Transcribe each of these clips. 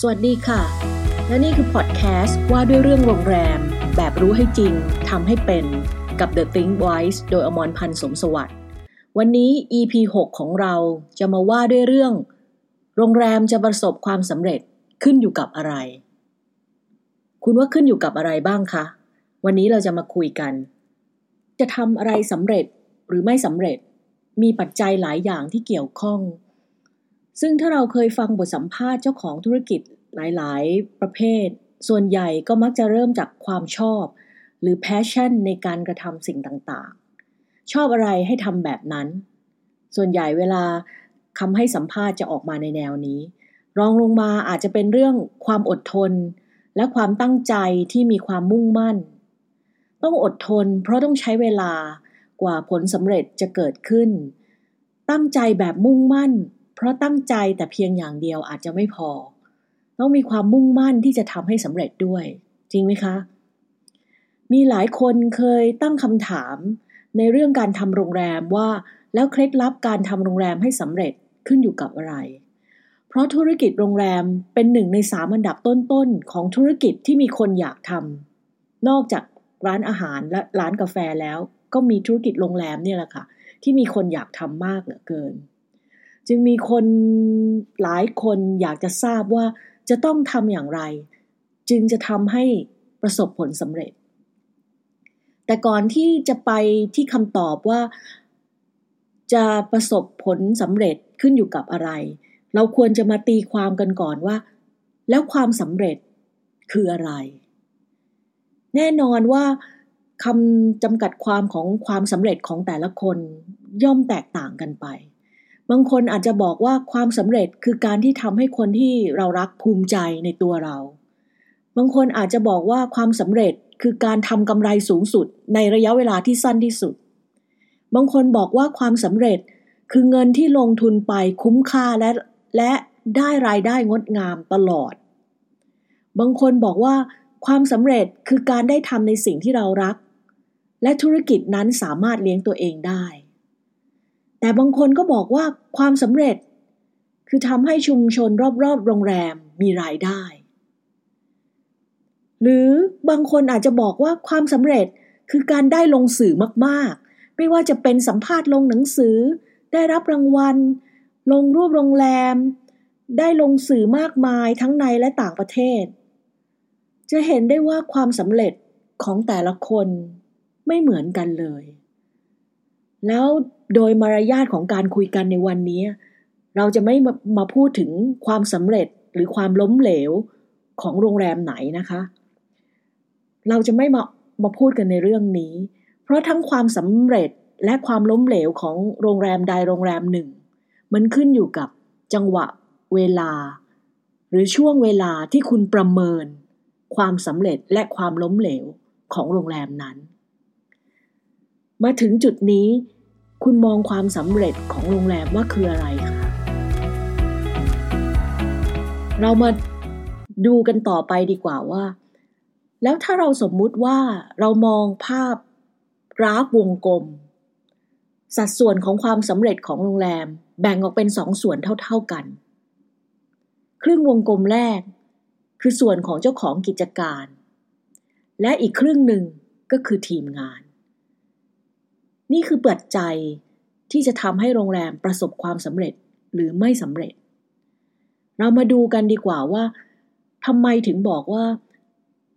สวัสดีค่ะ และนี่คือพอดแคสต์ว่าด้วยเรื่องโรงแรม แบบรู้ให้จริงทำให้เป็นกับ The Think Wise โดยอมรพันธ์สมสวัสดิ์ วันนี้ EP 6 ของเราจะมาว่าด้วยเรื่อง โรงแรมจะประสบความสำเร็จขึ้นอยู่กับอะไร คุณว่าขึ้นอยู่กับอะไรบ้างคะ วันนี้เราจะมาคุยกัน จะทำอะไรสำเร็จหรือไม่สำเร็จ มีปัจจัยหลายอย่างที่เกี่ยวข้อง ซึ่งถ้าเราเคยฟังบทสัมภาษณ์เจ้าของธุรกิจหลาย ๆ ประเภท ส่วนใหญ่ก็มักจะเริ่มจากความชอบ หรือ passion ในการกระทำสิ่งต่างๆ ชอบอะไรให้ทำแบบนั้น ส่วนใหญ่เวลาคำให้สัมภาษณ์จะออกมาในแนวนี้ รองลงมาอาจจะเป็นเรื่องความอดทน และความตั้งใจที่มีความมุ่งมั่น ต้องอดทน เพราะต้องใช้เวลากว่าผลสำเร็จจะเกิดขึ้น ตั้งใจแบบมุ่งมั่น เพราะตั้งใจแต่เพียงอย่างเดียวอาจจะไม่พอ ต้องมีความมุ่งมั่นที่จะทำให้สำเร็จด้วย จริงไหมคะ มีหลายคนเคยตั้งคำถามในเรื่องการทำโรงแรมว่าแล้วเคล็ดลับการทำโรงแรมให้สำเร็จขึ้นอยู่กับอะไร เพราะธุรกิจโรงแรมเป็นหนึ่งในสามอันดับต้นๆของธุรกิจที่มีคนอยากทำนอกจากร้านอาหารและร้านกาแฟแล้ว ก็มีธุรกิจโรงแรมเนี่ยแหละค่ะ ที่มีคนอยากทำมากเหลือเกิน จึงมีคนหลายคนอยากจะทราบว่าจะต้องทำอย่างไร จึงจะทำให้ประสบผลสำเร็จ แต่ก่อนที่จะไปที่คำตอบว่า จะประสบผลสำเร็จขึ้นอยู่กับอะไร เราควรจะมาตีความกันก่อนว่า แล้วความสำเร็จคืออะไร แน่นอนว่าคำจำกัดความของความสำเร็จของแต่ละคนย่อมแตกต่างกันไป บางคนอาจจะบอกว่าความสำเร็จคือการที่ทำให้คนที่เรารักภูมิใจในตัวเรา บางคนอาจจะบอกว่าความสำเร็จคือการทำกำไรสูงสุดในระยะเวลาที่สั้นที่สุด บางคนบอกว่าความสำเร็จคือเงินที่ลงทุนไปคุ้มค่าและและได้รายได้งดงามตลอด บางคนบอกว่าความสำเร็จคือการได้ทำในสิ่งที่เรารัก และธุรกิจนั้นสามารถเลี้ยงตัวเองได้ แต่บางคนก็บอกว่าความสำเร็จ คือทำให้ชุมชนรอบๆ โรงแรมมีรายได้ หรือบางคนอาจจะบอกว่าความสำเร็จคือการได้ลงสื่อมากๆ ไม่ว่าจะเป็นสัมภาษณ์ลงหนังสือ ได้รับรางวัล ลงรูปโรงแรม ได้ลงสื่อมากมายทั้งในและต่างประเทศ จะเห็นได้ว่าความสำเร็จของแต่ละคนไม่เหมือนกันเลย แล้วโดยมารยาทของการคุยกันในวันนี้ เราจะไม่มามาพูดถึงความสำเร็จหรือความล้มเหลวของโรงแรมไหนนะคะ เราจะไม่มามาพูดกันในเรื่องนี้ เพราะทั้งความสำเร็จและความล้มเหลวของโรงแรมใดโรงแรมหนึ่ง มันขึ้นอยู่กับจังหวะเวลา หรือช่วงเวลาที่คุณประเมิน ความสำเร็จและความล้มเหลวของโรงแรมนั้น มาถึงจุดนี้ คุณมองความสำเร็จของโรงแรมว่าคืออะไรคะเรามาดูกันต่อไปดีกว่าว่า แล้วถ้าเราสมมุติว่าเรามองภาพกราฟวงกลม สัดส่วนของความสำเร็จของโรงแรมแบ่งออกเป็นสองส่วนเท่า ๆกัน ครึ่งวงกลมแรก คือส่วนของเจ้าของกิจการ และอีกครึ่งหนึ่งก็คือทีมงาน นี่คือเปัจจัยที่จะทำให้โรงแรมประสบความสำเร็จหรือไม่สำเร็จ เรามาดูกันดีกว่าว่าทำไมถึงบอกว่า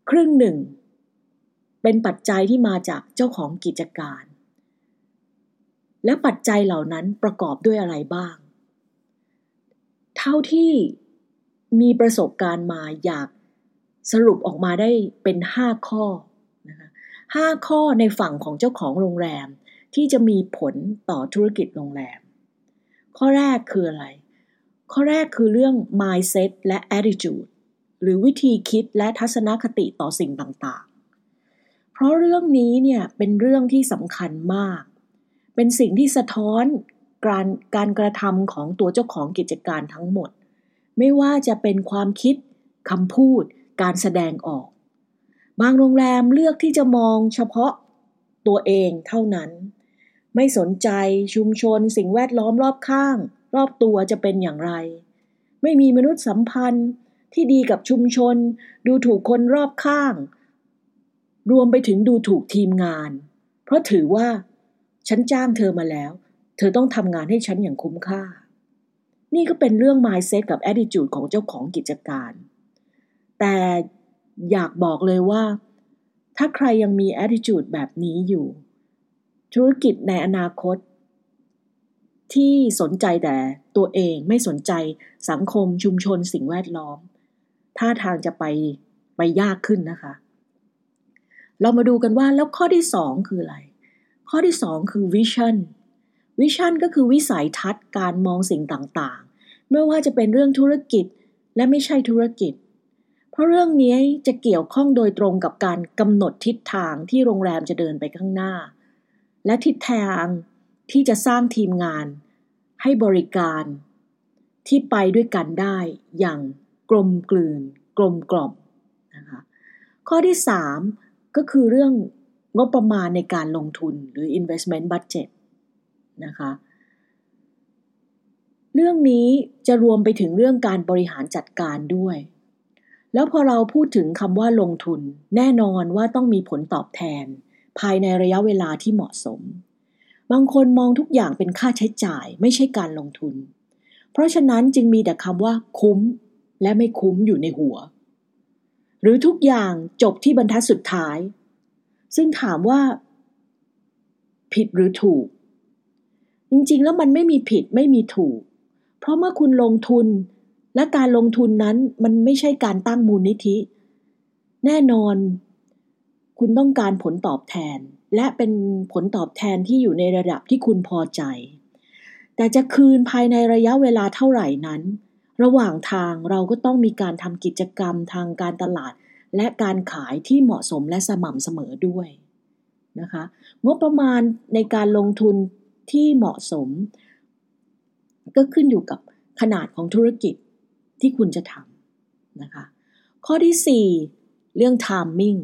ครึ่งหนึ่ง เป็นปัจจัยที่มาจากเจ้าของกิจการ และปัจจัยเหล่านั้นประกอบด้วยอะไรบ้าง เท่าที่มีประสบการณ์มาอยากสรุปออกมาได้เป็นห้าข้อนะคะห้าข้อในฝั่งของเจ้าของโรงแรม ที่จะมีผลต่อธุรกิจโรงแรม ข้อแรกคืออะไร ข้อแรกคือเรื่อง mindset และ attitude หรือวิธีคิดและทัศนคติต่อสิ่งต่างๆ เพราะเรื่องนี้เนี่ยเป็นเรื่องที่สำคัญมาก เป็นสิ่งที่สะท้อนการการกระทำของตัวเจ้าของกิจการทั้งหมด ไม่ว่าจะเป็นความคิดคำพูด การแสดงออก บางโรงแรมเลือกที่จะมองเฉพาะตัวเองเท่านั้น ไม่สนใจชุมชน สิ่งแวดล้อมรอบข้าง รอบตัวจะเป็นอย่างไร ไม่มีมนุษยสัมพันธ์ที่ดีกับชุมชน ดูถูกคนรอบข้าง รวมไปถึงดูถูกทีมงาน เพราะถือว่า ฉันจ้างเธอมาแล้ว เธอต้องทำงานให้ฉันอย่างคุ้มค่า นี่ก็เป็นเรื่อง mindset กับ attitude ของเจ้าของกิจการ แต่อยากบอกเลยว่า ถ้าใครยังมี attitude แบบนี้อยู่ ธุรกิจในอนาคต ที่สนใจแต่ตัวเองไม่สนใจสังคมชุมชนสิ่งแวดล้อมท่าทางจะไปไปยากขึ้นนะคะ เรามาดูกันว่าแล้วข้อที่สองคืออะไร ข้อที่สองคือวิชั่นวิชั่นก็คือวิสัยทัศน์การมองสิ่งต่างๆ ไม่ว่าจะเป็นเรื่องธุรกิจและไม่ใช่ธุรกิจ เพราะเรื่องนี้จะเกี่ยวข้องโดยตรงกับการกำหนดทิศทางที่โรงแรมจะเดินไปข้างหน้า และทิศทางที่จะสร้างทีมงาน ให้บริการ ที่ไปด้วยกันได้อย่างกลมกลืน กลมกล่อมนะคะข้อที่ 3 ก็คือเรื่องงบประมาณในการลงทุนหรือ investment budget นะคะเรื่องนี้จะรวมไปถึงเรื่องการบริหารจัดการด้วย แล้วพอเราพูดถึงคำว่าลงทุน แน่นอนว่าต้องมีผลตอบแทน ภายในระยะเวลาที่เหมาะสม บางคนมองทุกอย่างเป็นค่าใช้จ่ายไม่ใช่การลงทุน เพราะฉะนั้นจึงมีแต่คำว่าคุ้ม และไม่คุ้มอยู่ในหัว หรือทุกอย่างจบที่บรรทัดสุดท้าย ซึ่งถามว่า ผิดหรือถูก จริงๆ แล้วมันไม่มีผิดไม่มีถูก เพราะเมื่อคุณลงทุนและการลงทุนนั้นมันไม่ใช่การตั้งมูลนิธิ แน่นอน คุณต้องการผลตอบแทน และเป็นผลตอบแทนที่อยู่ในระดับที่คุณพอใจ แต่จะคืนภายในระยะเวลาเท่าไหร่นั้น ระหว่างทางเราก็ต้องมีการทำกิจกรรมทางการตลาด และการขายที่เหมาะสมและสม่ำเสมอด้วยนะคะงบประมาณในการลงทุนที่เหมาะสม ก็ขึ้นอยู่กับขนาดของธุรกิจที่คุณจะทำนะคะข้อที่ 4 เรื่อง timing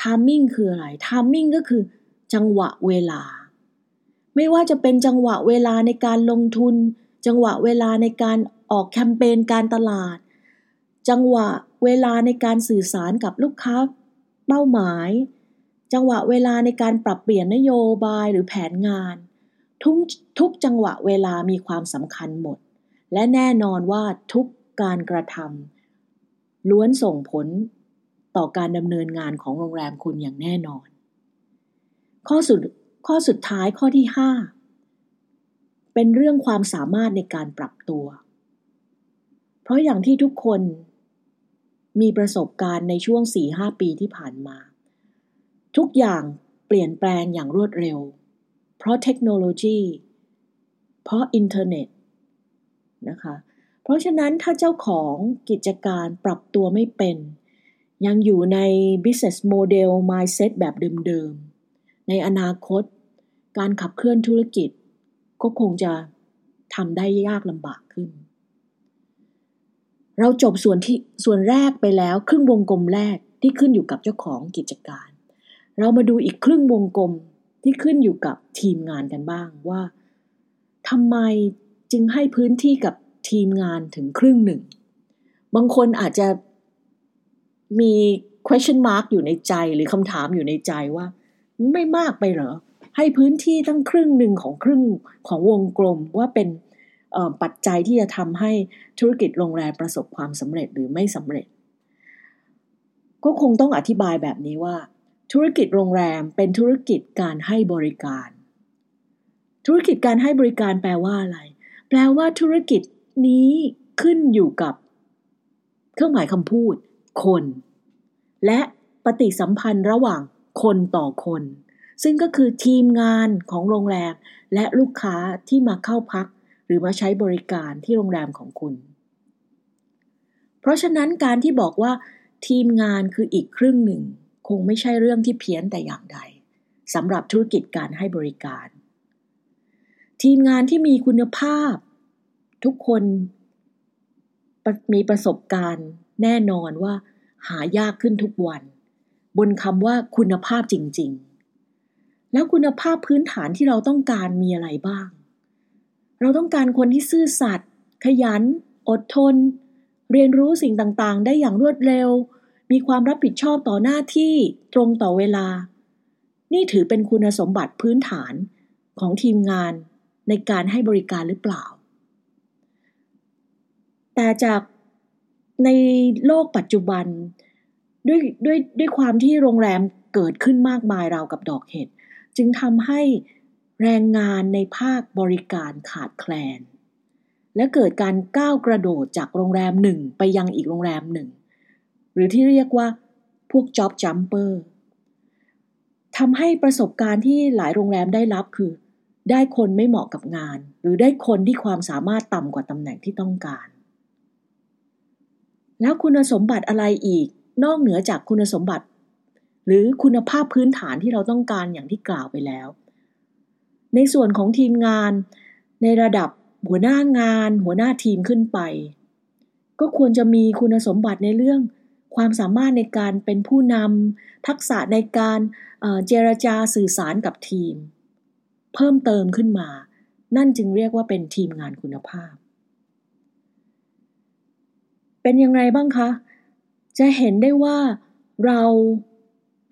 timing คืออะไร timing ก็คือ จังหวะเวลา ไม่ว่าจะเป็นจังหวะเวลาในการลงทุน จังหวะเวลาในการออกแคมเปญการตลาด จังหวะเวลาในการสื่อสารกับลูกค้าเป้าหมาย จังหวะเวลาในการปรับเปลี่ยนนโยบายหรือแผนงาน ทุกทุกจังหวะเวลามีความสำคัญหมด และแน่นอนว่าทุกการกระทำล้วนส่งผล ต่อการดำเนินงานของโรงแรมคุณอย่างแน่นอน ข้อสุดข้อสุดท้ายข้อที่ 5 เป็นเรื่องความสามารถในการปรับตัว เพราะอย่างที่ทุกคนมีประสบการณ์ในช่วง 4-5 ปีที่ผ่านมา ทุกอย่างเปลี่ยนแปลงอย่างรวดเร็ว เพราะเทคโนโลยี เพราะอินเทอร์เน็ตนะคะ เพราะฉะนั้นถ้าเจ้าของกิจการปรับตัวไม่เป็น ยังอยู่ใน business model mindset แบบเดิมๆ ในอนาคต การขับเคลื่อนธุรกิจ ก็คงจะทำได้ยากลำบากขึ้น เราจบส่วนที่ส่วนแรกไปแล้วครึ่งวงกลมแรกที่ขึ้นอยู่กับเจ้าของกิจการ เรามาดูอีกครึ่งวงกลมที่ขึ้นอยู่กับทีมงานกันบ้างว่าทำไมจึงให้พื้นที่กับทีมงานถึงครึ่งหนึ่ง บางคนอาจจะ มี question mark อยู่ในใจหรือคำถามอยู่ในใจว่า ไม่มากไปเหรอ ให้พื้นที่ตั้งครึ่งหนึ่งของครึ่งของวงกลมว่าเป็นปัจจัยที่จะทำให้ธุรกิจโรงแรมประสบความสำเร็จหรือไม่สำเร็จ ก็คงต้องอธิบายแบบนี้ว่า ธุรกิจโรงแรมเป็นธุรกิจการให้บริการ ธุรกิจการให้บริการแปลว่าอะไร แปลว่าธุรกิจนี้ขึ้นอยู่กับ เครื่องหมายคำพูด คน และปฏิสัมพันธ์ระหว่างคนต่อคน ซึ่งก็คือทีมงานของโรงแรม และลูกค้าที่มาเข้าพัก หรือมาใช้บริการที่โรงแรมของคุณ เพราะฉะนั้นการที่บอกว่า ทีมงานคืออีกครึ่งหนึ่ง คงไม่ใช่เรื่องที่เพี้ยนแต่อย่างใดสำหรับธุรกิจการให้บริการ ทีมงานที่มีคุณภาพ ทุกคน มีประสบการณ์แน่นอนว่าหายากขึ้นทุกวัน บนคำว่าคุณภาพจริง ๆ แล้วคุณภาพพื้นฐานที่เราต้องการมีอะไรบ้าง เราต้องการคนที่ซื่อสัตย์ขยัน อดทน เรียนรู้สิ่งต่างๆ ได้อย่างรวดเร็ว มีความรับผิดชอบต่อหน้าที่ตรงต่อเวลา นี่ถือเป็นคุณสมบัติพื้นฐานของทีมงานในการให้บริการหรือเปล่า แต่จากในโลกปัจจุบันด้วยด้วยด้วยความที่โรงแรมเกิดขึ้นมากมายราวกับดอกเห็ด จึงทำให้แรงงานในภาคบริการขาดแคลน และเกิดการก้าวกระโดดจากโรงแรมหนึ่งไปยังอีกโรงแรมหนึ่ง หรือที่เรียกว่าพวก job jumper ทำให้ประสบการณ์ที่หลายโรงแรมได้รับคือ ได้คนไม่เหมาะกับงาน หรือได้คนที่ความสามารถต่ำกว่าตำแหน่งที่ต้องการ แล้วคุณสมบัติอะไรอีก นอกเหนือจากคุณสมบัติ หรือคุณภาพพื้นฐานที่เราต้องการอย่างที่กล่าวไปแล้ว ในส่วนของทีมงาน ในระดับหัวหน้างาน หัวหน้าทีมขึ้นไป ก็ควรจะมีคุณสมบัติในเรื่องความสามารถในการเป็นผู้นำทักษะในการเจรจาสื่อสารกับทีม เพิ่มเติมขึ้นมา นั่นจึงเรียกว่าเป็นทีมงานคุณภาพ เป็นยังไงบ้างคะ จะเห็นได้ว่าเรา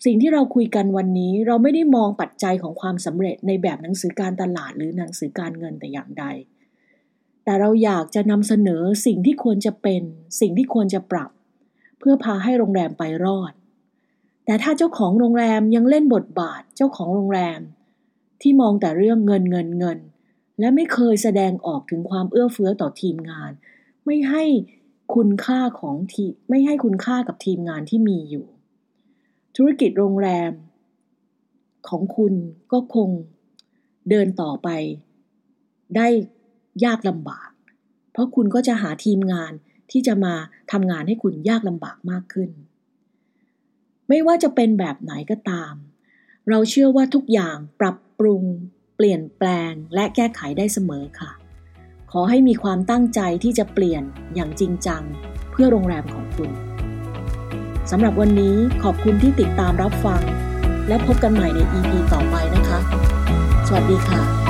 สิ่งที่เราคุยกันวันนี้ เราไม่ได้มองปัจจัยของความสำเร็จในแบบหนังสือการตลาดหรือหนังสือการเงินแต่อย่างใด แต่เราอยากจะนำเสนอสิ่งที่ควรจะเป็นสิ่งที่ควรจะปรับ เพื่อพาให้โรงแรมไปรอด แต่ถ้าเจ้าของโรงแรมยังเล่นบทบาทเจ้าของโรงแรม ที่มองแต่เรื่องเงินเงินเงิน และไม่เคยแสดงออกถึงความเอื้อเฟื้อต่อทีมงาน ไม่ให้ คุณค่าของทีไม่ให้คุณค่ากับทีมงานที่มีอยู่ ธุรกิจโรงแรม ของคุณก็คงเดินต่อไป ได้ยากลำบาก เพราะคุณก็จะหาทีมงานที่จะมาทำงานให้คุณยากลำบากมากขึ้น ไม่ว่าจะเป็นแบบไหนก็ตาม เราเชื่อว่าทุกอย่างปรับปรุง เปลี่ยนแปลงและแก้ไขได้เสมอค่ะ ขอให้มีความตั้งใจที่จะเปลี่ยนอย่างจริงจัง เพื่อโรงแรมของคุณสำหรับวันนี้ขอบคุณที่ติดตามรับฟัง และพบกันใหม่ใน EP ต่อไปนะคะ สวัสดีค่ะ